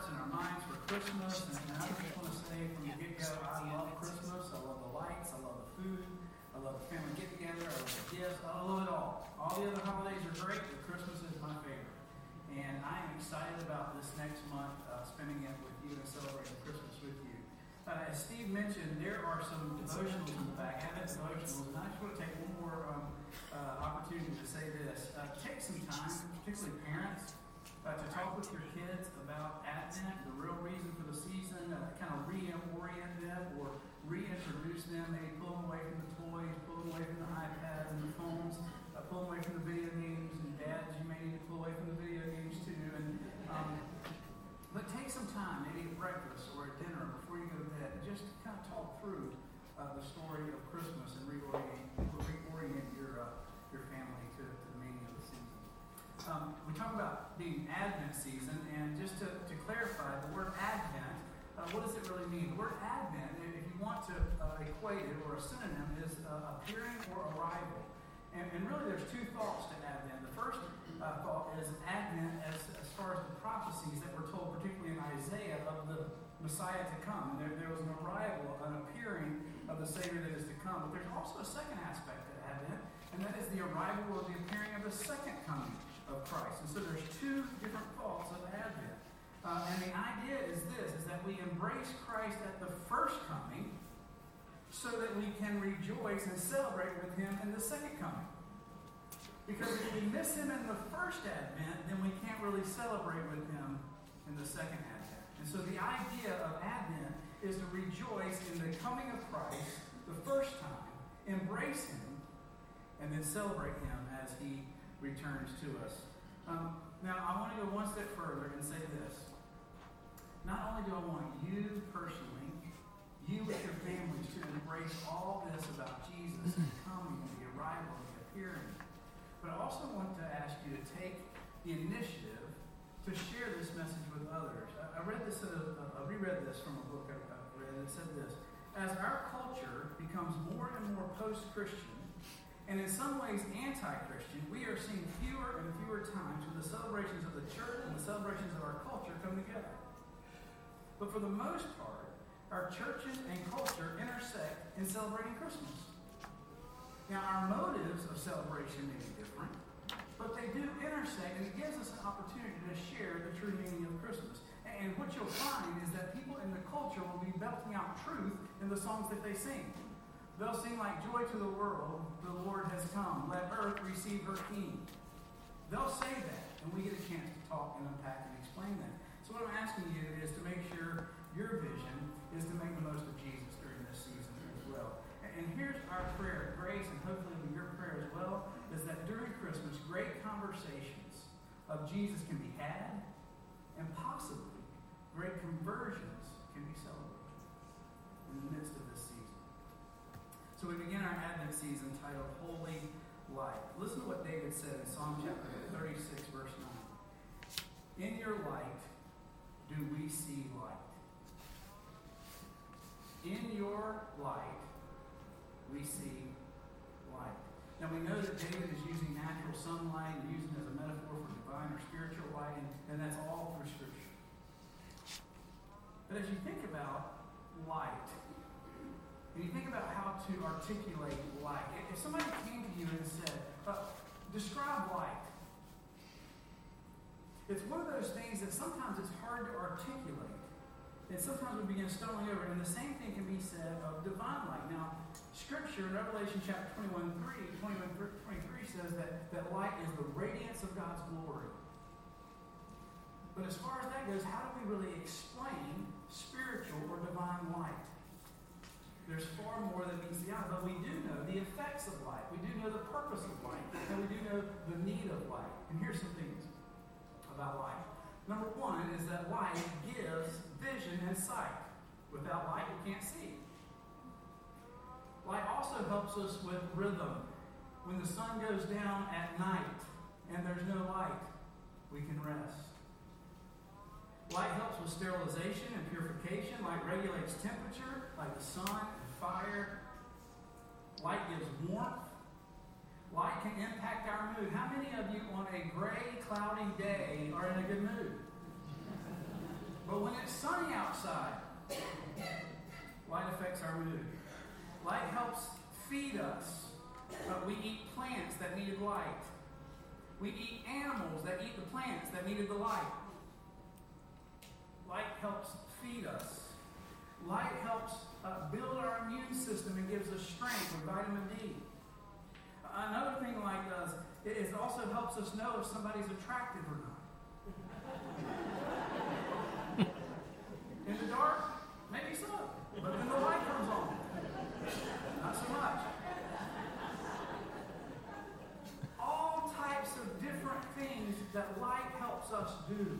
hearts and our minds for Christmas. And, I just want to say from the get go, I love Christmas. I love the lights. I love the food. I love the family get together. I love the gifts. I love it all. All the other holidays are great, but Christmas is my favorite. And I am excited about this next month, uh, spending it with you and celebrating Christmas with you. Uh, as Steve mentioned, there are some devotionals in the back, Advent devotionals, and I just want to take one more um, uh, opportunity to say this. Uh, take some time, particularly parents, uh, to talk with your kids about Advent, the real reason for the season, uh, kind of reorient them or reintroduce them, maybe pull them away from the toys, pull them away from the iPads and the phones, uh, pull them away from the video games, and dads, you may need to pull away from the video games too. And um, But take some time, maybe at breakfast or at dinner before you go to bed, just to kind of talk through uh, the story of Christmas Um, we talk about being Advent season, and just to, to clarify, the word Advent, uh, what does it really mean? The word Advent, if you want to uh, equate it or a synonym, is uh, appearing or arrival. And, and, really, there's two thoughts to Advent. The first uh, thought is Advent as, as far as the prophecies that were told, particularly in Isaiah, of the Messiah to come. There, there was an arrival, an appearing of the Savior that is to come. But there's also a second aspect to Advent, and that is the arrival or the appearing of the second coming of Christ. And so there's two different thoughts of Advent. Uh, and the idea is this, is that we embrace Christ at the first coming so that we can rejoice and celebrate with him in the second coming. Because if we miss him in the first Advent, then we can't really celebrate with him in the second Advent. And so the idea of Advent is to rejoice in the coming of Christ the first time, embrace him, and then celebrate him as he returns to us. Um, now, I want to go one step further and say this. Not only do I want you personally, you with your families, to embrace all this about Jesus coming the arrival the appearing, but I also want to ask you to take the initiative to share this message with others. I, I read this, uh, I reread this from a book I, I read. It said this As our culture becomes more and more post Christian, and in some ways anti-Christian, we are seeing fewer and fewer times when the celebrations of the church and the celebrations of our culture come together. But for the most part, our churches and culture intersect in celebrating Christmas. Now, our motives of celebration may be different, but they do intersect, and it gives us an opportunity to share the true meaning of Christmas. And what you'll find is that people in the culture will be belting out truth in the songs that they sing. They'll sing like joy to the world, the Lord has come. Let earth receive her king. They'll say that, and we get a chance to talk and unpack and explain that. So what I'm asking you is to make sure your vision is to make the most of Jesus during this season as well. And here's our prayer, grace, and hopefully your prayer as well, is that during Christmas, great conversations of Jesus can be had, and possibly great conversions can be celebrated in the midst of this season. So we begin our Advent season titled Holy Light. Listen to what David said in Psalm chapter 36, verse 9. In your light do we see light. In your light we see light. Now we know that David is using natural sunlight and using it as a metaphor for divine or spiritual light, and, and that's all through Scripture. But as you think about light, and you think about how to articulate light. If somebody came to you and said, uh, describe light, it's one of those things that sometimes it's hard to articulate. And sometimes we begin stumbling over. it. And the same thing can be said of divine light. Now, Scripture in Revelation chapter 21, 3, 21, 23 says says that, that light is the radiance of God's glory. But as far as that goes, how do we really explain spiritual or divine light? There's far more than meets the eye, but we do know the effects of light. We do know the purpose of light, and we do know the need of light. And here's some things about light. Number one is that light gives vision and sight. Without light, we can't see. Light also helps us with rhythm. When the sun goes down at night and there's no light, we can rest. Light helps with sterilization and purification. Light regulates temperature, like the sun fire. Light gives warmth. Light can impact our mood. How many of you on a gray, cloudy day are in a good mood? But when it's sunny outside, light affects our mood. Light helps feed us. But we eat plants that needed light. We eat animals that eat the plants that needed the light. Light helps feed us. Light helps uh, build our immune system and gives us strength with vitamin D. Another thing light does, it also helps us know if somebody's attractive or not. In the dark, maybe so. But then the light comes on. Not so much. All types of different things that light helps us do,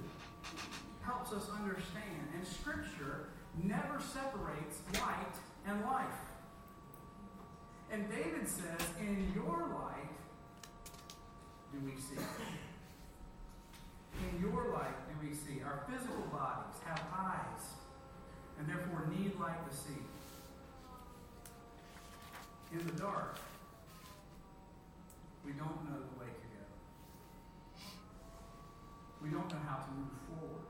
helps us understand. And Scripture never separates light and life. And David says, In your light do we see. In your light do we see. Our physical bodies have eyes and therefore need light to see. In the dark, we don't know the way to go. We don't know how to move forward.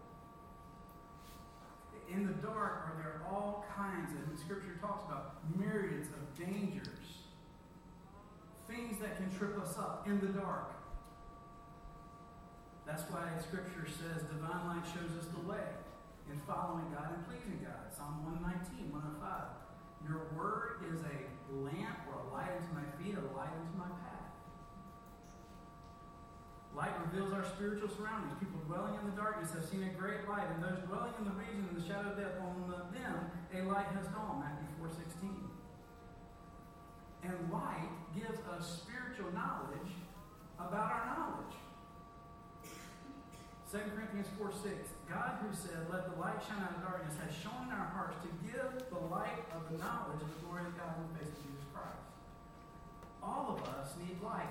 In the dark are there all kinds of, Scripture talks about myriads of dangers, things that can trip us up in the dark. That's why Scripture says divine light shows us the way in following God and pleasing God. Psalm 119, 105. Your word is a lamp or a light unto my feet, a light unto my path. Light reveals our spiritual surroundings. People dwelling in the darkness have seen a great light, and those dwelling in the region of the shadow of death, on them a light has dawned. Matthew 4.16. And light gives us spiritual knowledge about our knowledge. 2 Corinthians 4 6. God, who said, Let the light shine out of darkness, has shone in our hearts to give the light of the knowledge of the glory of God in the face of Jesus Christ. All of us need light,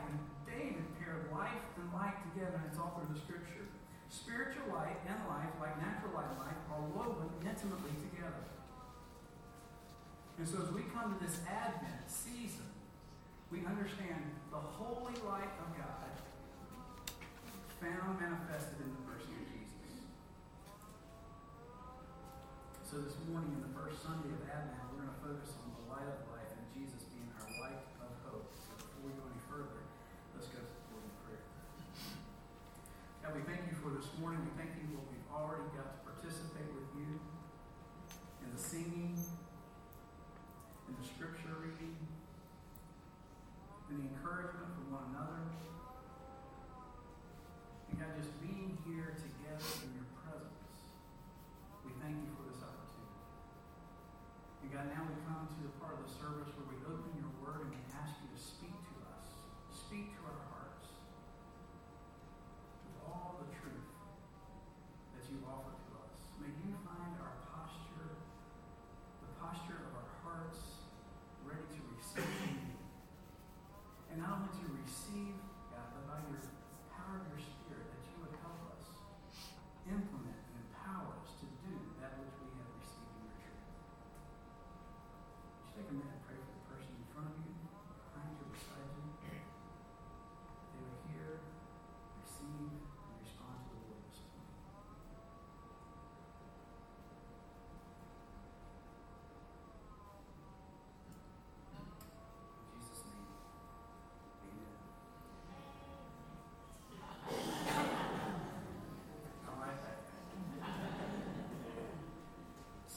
and David paired life and light together, and it's all through the scripture. Spiritual light and life, like natural light and life, are woven intimately together. And so as we come to this Advent season, we understand the holy light of God found manifested in the person of Jesus. So this morning, in the first Sunday of Advent, we're going to focus on the light of life and Jesus being our light of hope. So before we go any further, let's go to the Lord in prayer. God, we thank you for this morning. We thank you for we've already got to participate with you in the singing,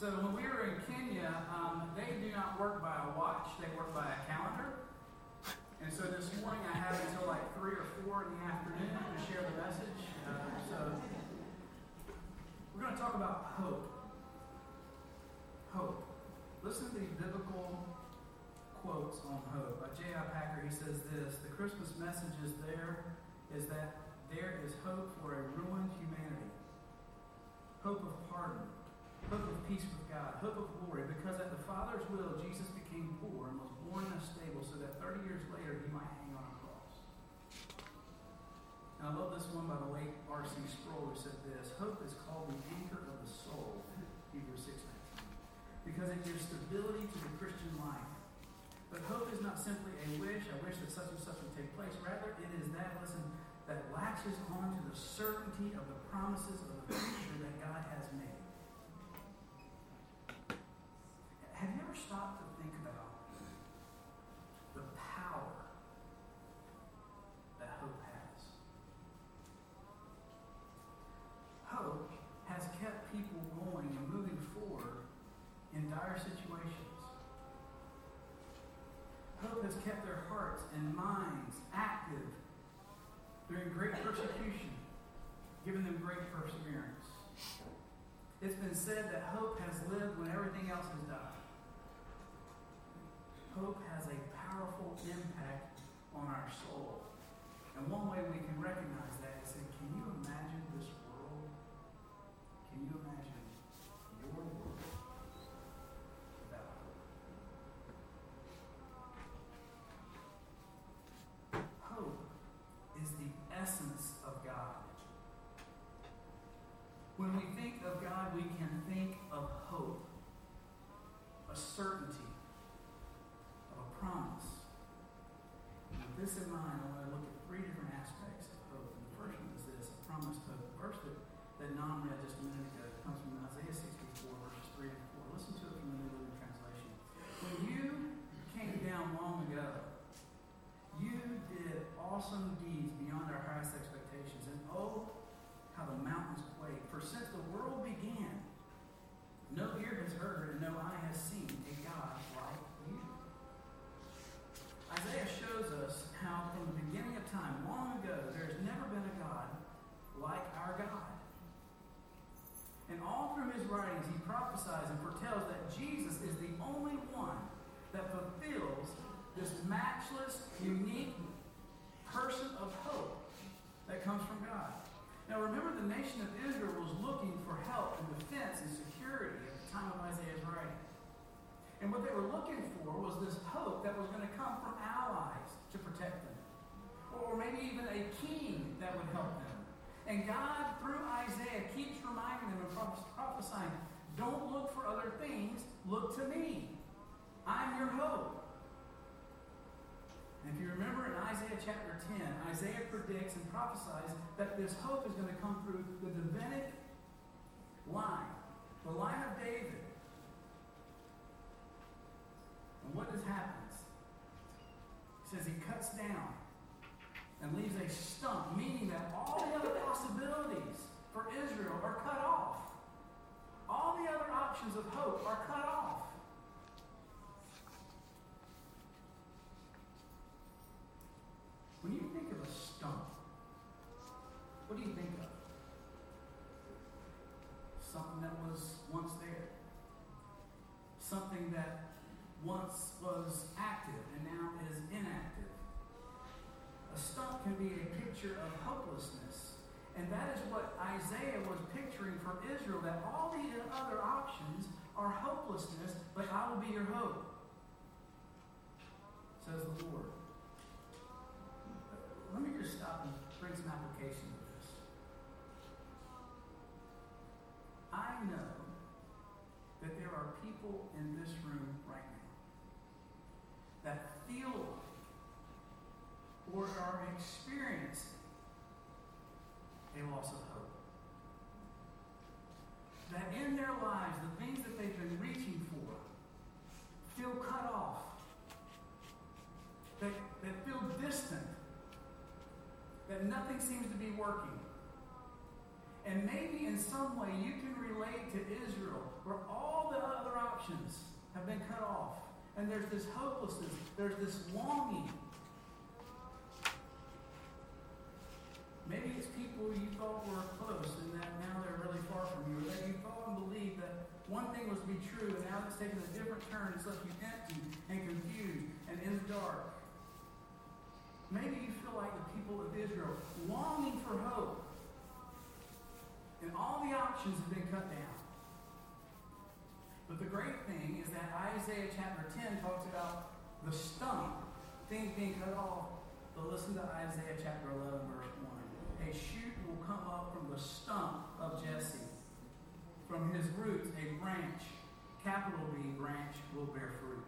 So when we were in Kenya, um, they do not work by a watch; they work by a calendar. And so this morning, I had until like three or four in the afternoon to share the message. Uh, so we're going to talk about hope. Hope. Listen to these biblical quotes on hope. By J.I. Packer, he says this The Christmas message is there is that there is hope for a ruined humanity, hope of pardon, hope of peace with God, hope of glory, because at the Father's will, Jesus became poor and was born in a stable so that 30 years later he might hang on a cross. And I love this one by the late R.C. Sproul who said this Hope is called the anchor of the soul, Hebrews 6 because it gives stability to the Christian life. But hope is not simply a wish, I wish that such and such would take place. Rather, it is that, listen, that latches on to the certainty of the promises of the future that God has made. Have you ever stopped to think about the power that hope has? Hope has kept people going and moving forward in dire situations. Hope has kept their hearts and minds active during great persecution, giving them great perseverance. It's been said that hope has lived when everything else has died. Impact on our soul. And one way we can recognize that is that can you imagine this world? Can you imagine your world without hope? Hope is the essence of God. When we think of God, we can think of hope, a certainty, of a promise. And with this in mind, I want to look at three different aspects of hope. And the first one is this a promised hope. The verse that, that Nam read just a minute ago comes from Isaiah 64, verses 3 and 4. Listen to it from the New Living Translation. When you came down long ago, you did awesome deeds beyond our highest expectations. And oh, how the mountains quake. For since the world began, no ear has heard and no eye has seen a God like you. Isaiah shows us how from the beginning of time, long ago, there's never been a God like our God. And all through his writings, he prophesies and foretells that Jesus is the only one that fulfills this matchless, unique person of hope that comes from God. Now remember, the nation of Israel was looking for help and defense and security at the time of Isaiah's writing. And what they were looking for was this hope that was going to come from allies to protect them, or maybe even a king that would help them. And God, through Isaiah, keeps reminding them and prophesying don't look for other things, look to me. I'm your hope. If you remember in Isaiah chapter 10, Isaiah predicts and prophesies that this hope is going to come through the Davidic line, the line of David. And what has happens? He says he cuts down and leaves a stump, meaning that all the other possibilities for Israel are cut off. All the other options of hope are cut off. When you think of a stump, what do you think of? Something that was once there. Something that once was active and now is inactive. A stump can be a picture of hopelessness. And that is what Isaiah was picturing for Israel that all the other options are hopelessness, but I will be your hope, says the Lord. Let me just stop and bring some application to this. I know that there are people in this room right now that feel or are experiencing a loss of hope. That in their lives, the things that they've been reaching for feel cut off, that, that feel distant, that nothing seems to be working. And maybe in some way you can relate to Israel, where all the other options have been cut off. And there's this hopelessness, there's this longing. Maybe it's people you thought were close and that now they're really far from you, or that you thought and believed that one thing was to be true and now it's taken a different turn. It's left you empty and confused and in the dark. Maybe you feel like the people of Israel longing for hope. And all the options have been cut down. The great thing is that Isaiah chapter 10 talks about the stump, things being cut off. But listen to Isaiah chapter 11, verse 1. A shoot will come up from the stump of Jesse. From his roots, a branch, capital B branch, will bear fruit.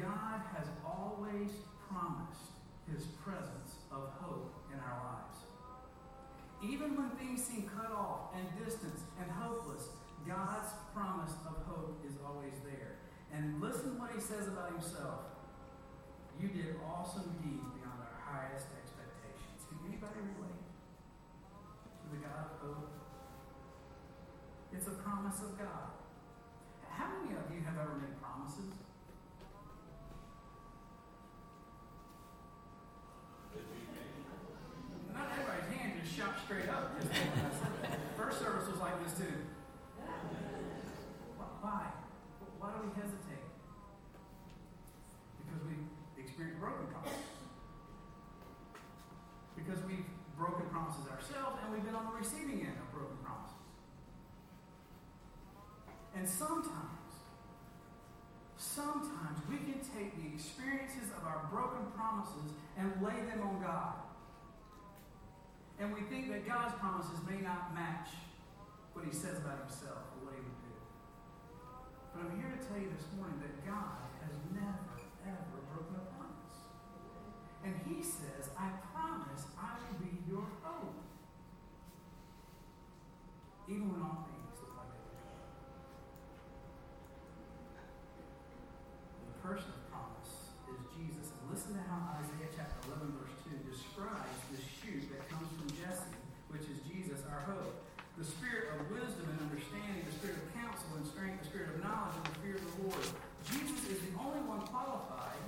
God has always promised his presence of hope in our lives. Even when things seem cut off and distant and hopeless, God's promise of hope is always there. And listen to what he says about himself. You did awesome deeds beyond our highest expectations. Can anybody relate to the God of hope? It's a promise of God. How many of you have ever made promises? Not everybody's hand just shot straight up. First service was like this too. Why? Why do we hesitate? Because we experience broken promises. Because we've broken promises ourselves and we've been on the receiving end of broken promises. And sometimes, sometimes we can take the experiences of our broken promises and lay them on God. And we think that God's promises may not match what he says about himself or what he. But I'm here to tell you this morning that God has never, ever broken a promise. And he says, I promise I will be your hope. Even when all things look like they are. The person of promise is Jesus. And listen to how Isaiah chapter 11, verse 2 describes the shoot that comes from Jesse, which is Jesus, our hope. The spirit of wisdom and understanding, the spirit of counsel and strength, the spirit of knowledge and the fear of the Lord. Jesus is the only one qualified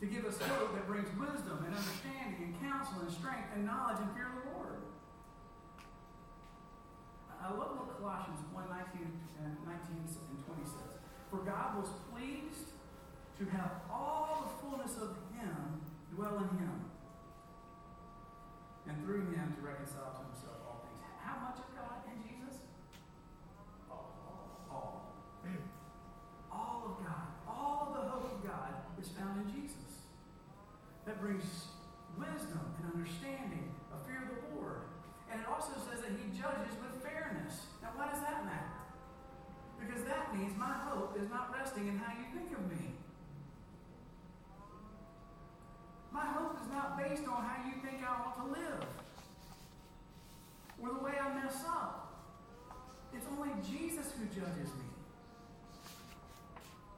to give us hope that brings wisdom and understanding and counsel and strength and knowledge and fear of the Lord. I love what Colossians 1 19, and 19 and 20 says. For God was pleased to have all the fullness of Him dwell in Him, and through Him to reconcile to Himself all things. How much of God in Jesus? All. All. All of God. All the hope of God is found in Jesus. That brings wisdom and understanding, a fear of the Lord. And it also says that He judges with fairness. Now, why does that matter? Because that means my hope is not resting in how you think of me. My hope is not based on how you think I ought to live or the way I mess up. It's only Jesus who judges me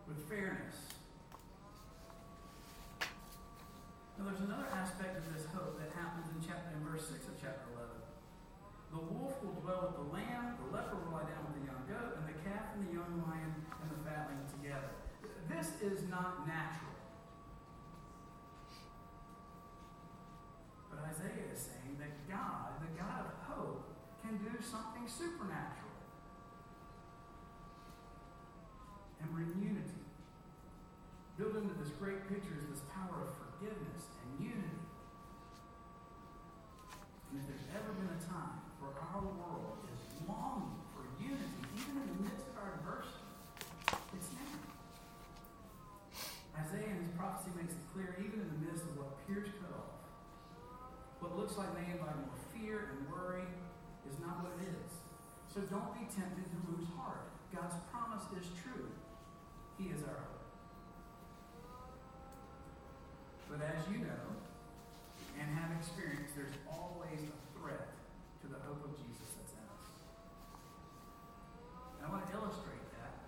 with fairness. Now, there's another aspect of this hope that happens in chapter in verse 6 of chapter 11. The with the lamb, the leper will lie down with the young goat, and the calf and the young lion and the fatling together. This is not natural. But Isaiah is saying that God, the God of hope, can do something supernatural and bring unity. Built into this great picture is this power of forgiveness and unity. And if there's ever been a time where our world is longing for unity, even in the midst of our adversity, it's now. Isaiah in his prophecy makes it clear, even in the midst of what appears cut off, what looks like may invite more fear and worry is not what it is. So don't be tempted to lose heart. God's promise is true. He is our hope. But as you know and have experienced, there's always a threat to the hope of Jesus that's in us. And I want to illustrate that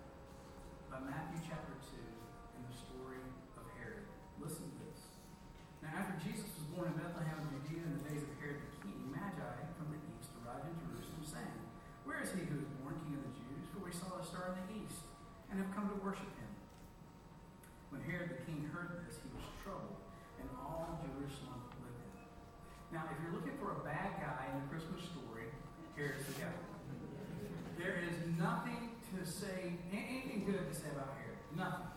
by Matthew chapter 2 in the story of Herod. Listen to this. Now, after Jesus was born in Bethlehem of Judea in the days of Herod the king, Magi from the east arrived in Jerusalem, saying, Where is he who is born king of the Jews? For we saw a star in the east and have come to worship him. When Herod the king heard this, he was troubled, and all Jerusalem with him. Now, if you're looking for a bad guy in the Christmas the guy. There is nothing to say, anything good to say about Herod. Nothing.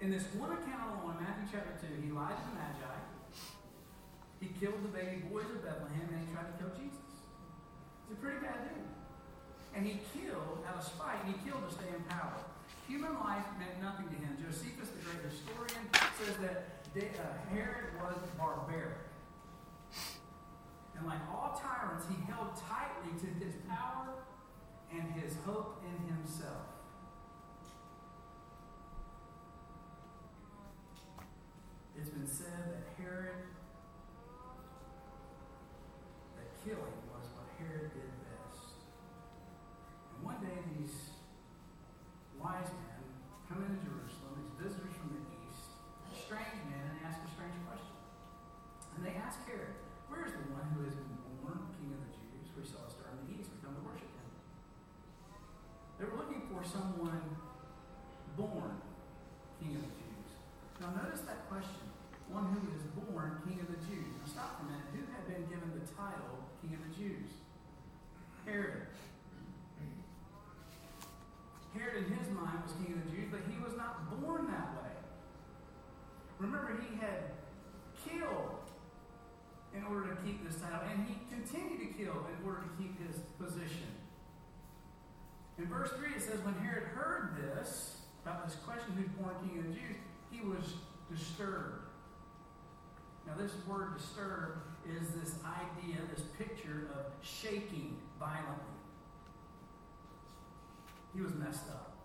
In this one account alone, Matthew chapter 2, he lied to the Magi. He killed the baby boys of Bethlehem and he tried to kill Jesus. It's a pretty bad thing. And he killed out of spite, he killed to stay in power. Human life meant nothing to him. Josephus, the great historian, says that uh, Herod was barbaric. And like all tyrants, he held tightly to his power and his hope in himself. It's been said that Herod, that killing was what Herod did best. And one day these wise men come into king of the Jews. Now notice that question. One who is born king of the Jews. Now stop for a minute. Who had been given the title king of the Jews? Herod. Herod in his mind was king of the Jews, but he was not born that way. Remember, he had killed in order to keep this title, and he continued to kill in order to keep his position. In verse 3, it says, When Herod heard this, about this question, who's born king of the Jews, he was disturbed. Now, this word disturbed is this idea, this picture of shaking violently. He was messed up.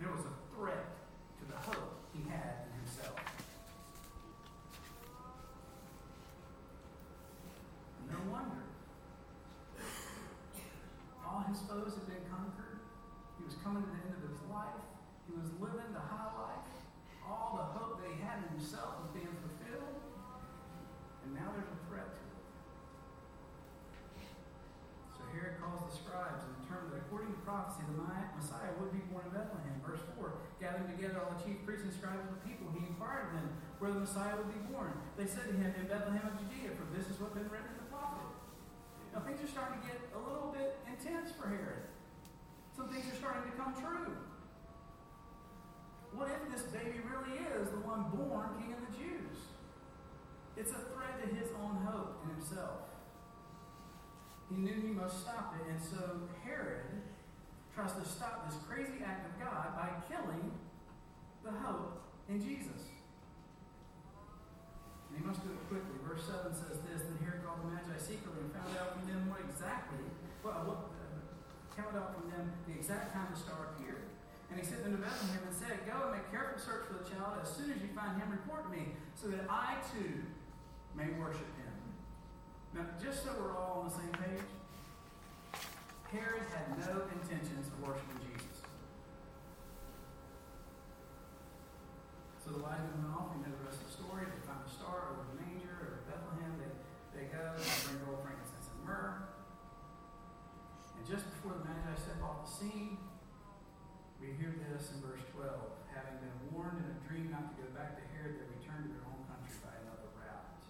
There was a threat to the hope he had in himself. No wonder. All his foes had been conquered. He was coming to the end of his life. He was living the high life. All the hope that he had in himself was being fulfilled. And now there's a threat to it. So Herod calls the scribes and determined that according to prophecy, the Messiah would be born in Bethlehem. Verse 4 Gathering together all the chief priests and scribes of the people, he inquired them where the Messiah would be born. They said to him, In Bethlehem of Judea, for this is what had been written in the prophet. Now things are starting to get a little bit intense for Herod. Some things are starting to come true. What if this baby really is the one born king of the Jews? It's a threat to his own hope in himself. He knew he must stop it, and so Herod tries to stop this crazy act of God by killing the hope in Jesus. He must do it quickly. Verse 7 says this Then Herod called the Magi secretly and found out from them what exactly, well, what, uh, counted out from them the exact time the star appeared. And he sent them to Bethlehem and said, Go and make careful search for the child. As soon as you find him, report to me, so that I too may worship him. Now, just so we're all on the same page, Herod had no intentions of worshiping Jesus. So the wise men went off. We know the rest of the story. They find the star over the manger or Bethlehem. They, they go and bring gold, frankincense, and myrrh. And just before the Magi step off the scene, we hear this in verse 12. Having been warned in a dream not to go back to Herod, they returned to their home country by another route.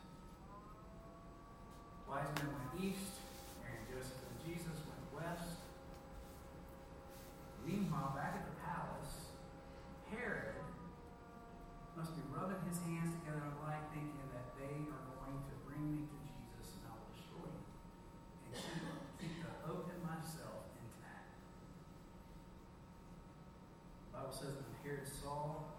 Wise men Herod saw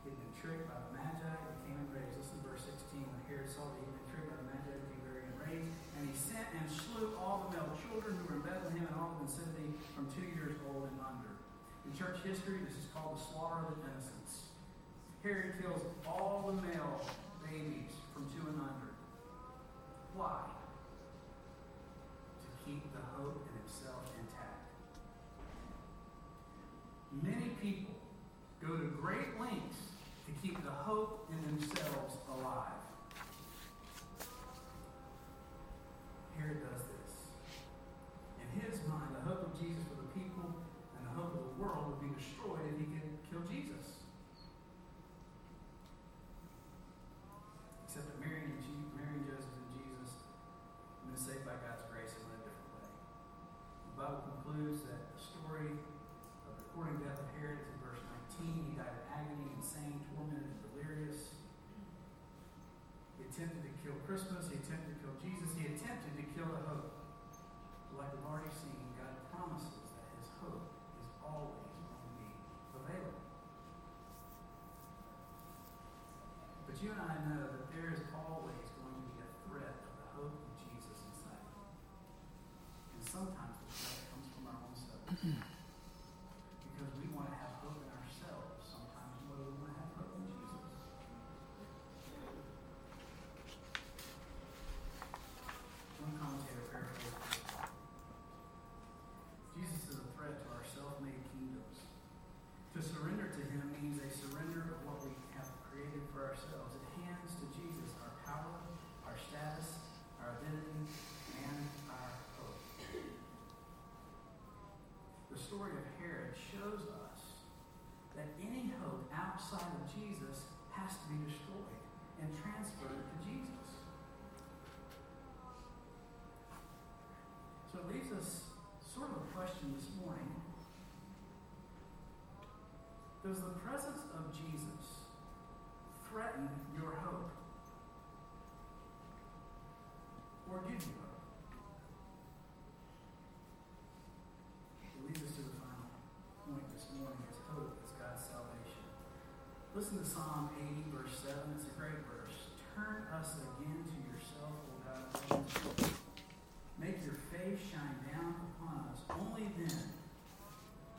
he had been tricked by the Magi, he became enraged. Listen to verse 16. When Herod saw that he had been tricked by the Magi, he became very enraged, and he sent and slew all the male children who were in Bethlehem and all the vicinity from two years old and under. In church history, this is called the slaughter of the innocents. Herod kills all the male babies from two and under. Why? To keep the hope in himself intact. Many people go to great lengths to keep the hope in themselves alive. Herod does this. In his mind, the hope of Jesus for the people and the hope of the world would be destroyed if he could kill Jesus. Except that Mary and, Je- Mary and Joseph and Jesus have been saved by God's grace and went a different way. The Bible concludes that the story of the recording death of Herod is in verse 19. He Christmas, he attempted to kill Jesus. He attempted to kill the hope. Like we've already seen, God promises that his hope is always going to be available. But you and I know that there is always going to be a threat of the hope of Jesus inside. And sometimes the threat comes from our own selves. Mm-hmm. Does the presence of Jesus threaten your hope? Or give you hope? It leads us to the final point this morning is hope is God's salvation. Listen to Psalm 80, verse 7. It's a great verse. Turn us again to yourself, O God. Make your face shine down upon us. Only then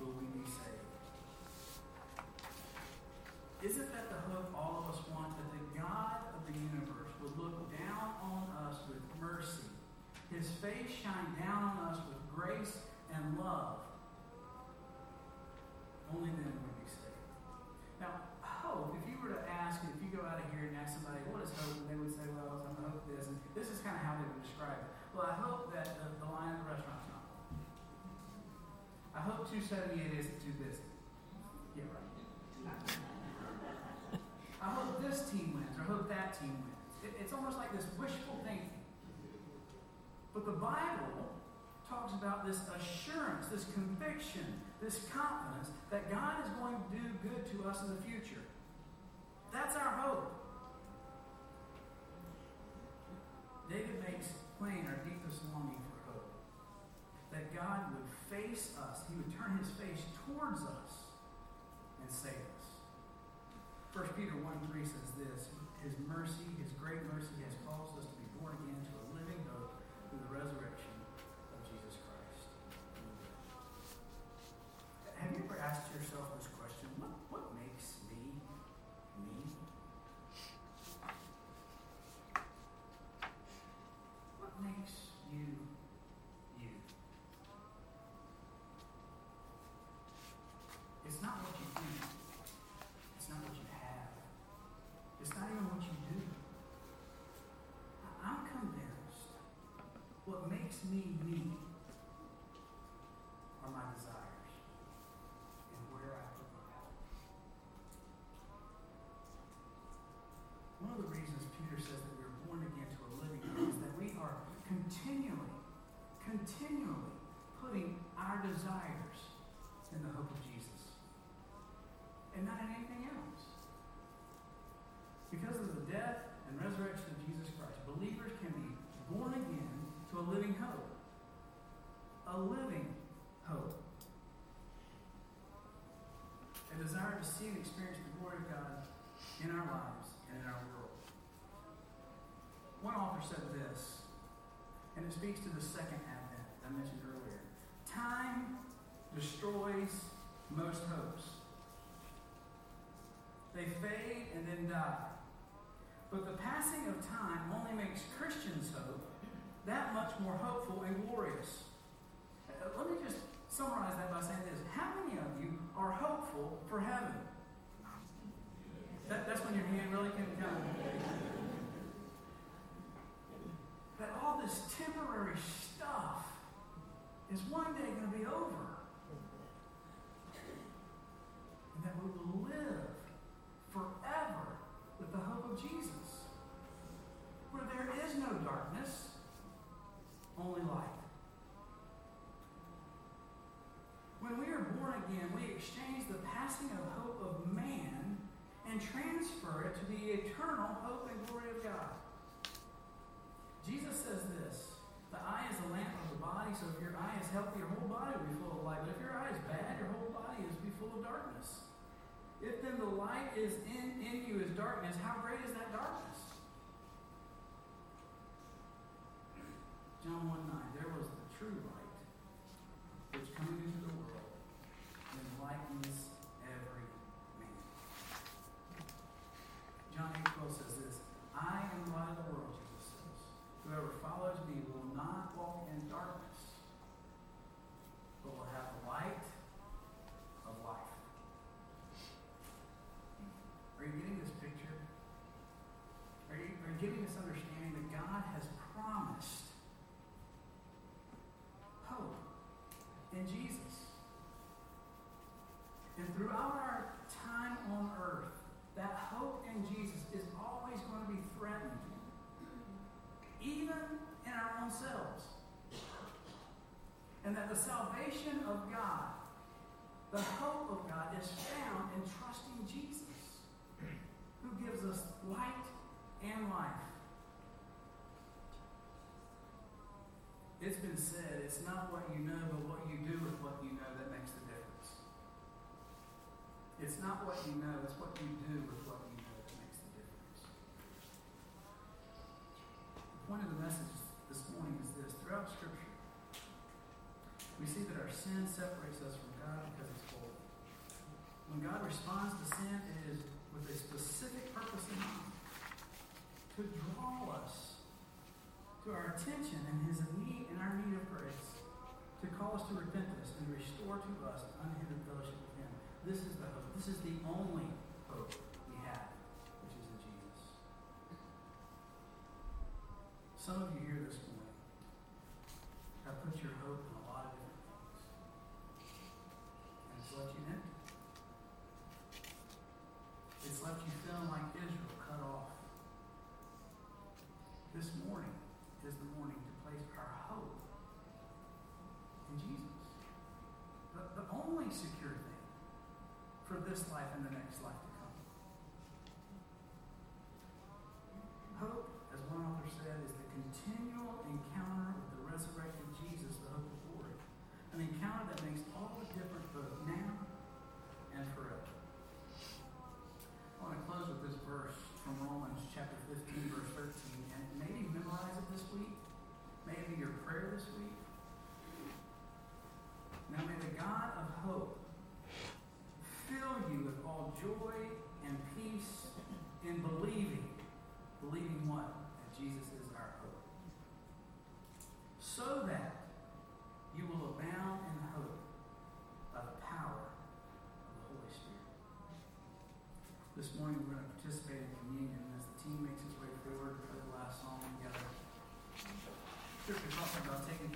will we be saved. Isn't that the hope all of us want? That the God of the universe would look down on us with mercy, his face shine down on us with grace and love. Only then would we saved. Now, hope, if you were to ask, if you go out of here and ask somebody, what is hope? And they would say, well, I hope this. And this is kind of how they would describe it. Well, I hope that the, the line at the restaurant's not I hope 278 isn't. Yeah, right. I hope this team wins, I hope that team wins. It, it's almost like this wishful thinking. But the Bible talks about this assurance, this conviction, this confidence that God is going to do good to us in the future. That's our hope. David makes plain our deepest longing for hope. That God would face us, He would turn His face towards us and save us. 1 Peter 1 3 says this His mercy, His great mercy, has caused us to be born again to a living hope through the resurrection of Jesus Christ. Have you ever asked yourself this question? What, what makes me me? What makes you you? It's not what you think. It's not what you it's not even what you do. I'm convinced what makes me me are my desires and where I put my heart. One of the reasons Peter says that we are born again to a living God is that we are continually, continually putting our desires in the hope of Jesus and not in anything else. Because of the death and resurrection of Jesus Christ, believers can be born again to a living hope. A living hope. A desire to see and experience the glory of God in our lives and in our world. One author said this, and it speaks to the second advent I mentioned earlier. Time destroys most hopes. They fade and then die. But the passing of time only makes Christians' hope that much more hopeful and glorious. Let me just summarize that by saying this. How many of you are hopeful for heaven? That, that's when your hand really can come. That all this temporary stuff is one day going to be over. And that we will live forever with the hope of Jesus, where there is no darkness, only light. When we are born again, we exchange the passing of hope of man and transfer it to the eternal hope and glory of God. Jesus says this the eye is the lamp of the body, so if your eye is healthy, your whole body will be full of light. But if your eye is bad, your whole body is be full of darkness. If then the light is in, in you is darkness, how great is that darkness? John 1 9, there was the true light, which coming into the world enlightens every man. John 8 12 says this I am the light of the world, Jesus says. Whoever follows me will not walk in darkness, but will have the light of life. Are you getting this picture? Are you, are you getting this understanding that God has promised hope in Jesus? And throughout our time on earth, that hope in Jesus is always going to be threatened, even in our own selves. And the salvation of God, the hope of God, is found in trusting Jesus, who gives us light and life. It's been said, it's not what you know, but what you do with what you know that makes the difference. It's not what you know, it's what you do with what you know that makes the difference. The point of the message this morning is this throughout Scripture, we see that our sin separates us from God because it's holy. When God responds to sin, it is with a specific purpose in mind to draw us to our attention and his need and our need of grace, to call us to repentance and restore to us unhindered fellowship with him. This is the hope. This is the only hope we have, which is in Jesus. Some of you here this morning have put your hope in a lot of different things. And it's left you empty. Left you feeling like Israel cut off. This morning is the morning to place our hope in Jesus. The, the only secure thing for this life and the next life to come. Hope, as one author said, is the continual encounter with the resurrected Jesus, the hope of glory. An encounter that makes all the difference both now and forever. I want to close with this verse from Romans chapter 15, verse 13, and maybe memorize it this week. May it be your prayer this week. Now may the God of hope fill you with all joy and peace in believing. Believing what? That Jesus is our hope. So that you will abound in hope by the power of the Holy Spirit. This morning we're going to participate in communion as the team makes its way forward for the last song together. Scripture talks about taking.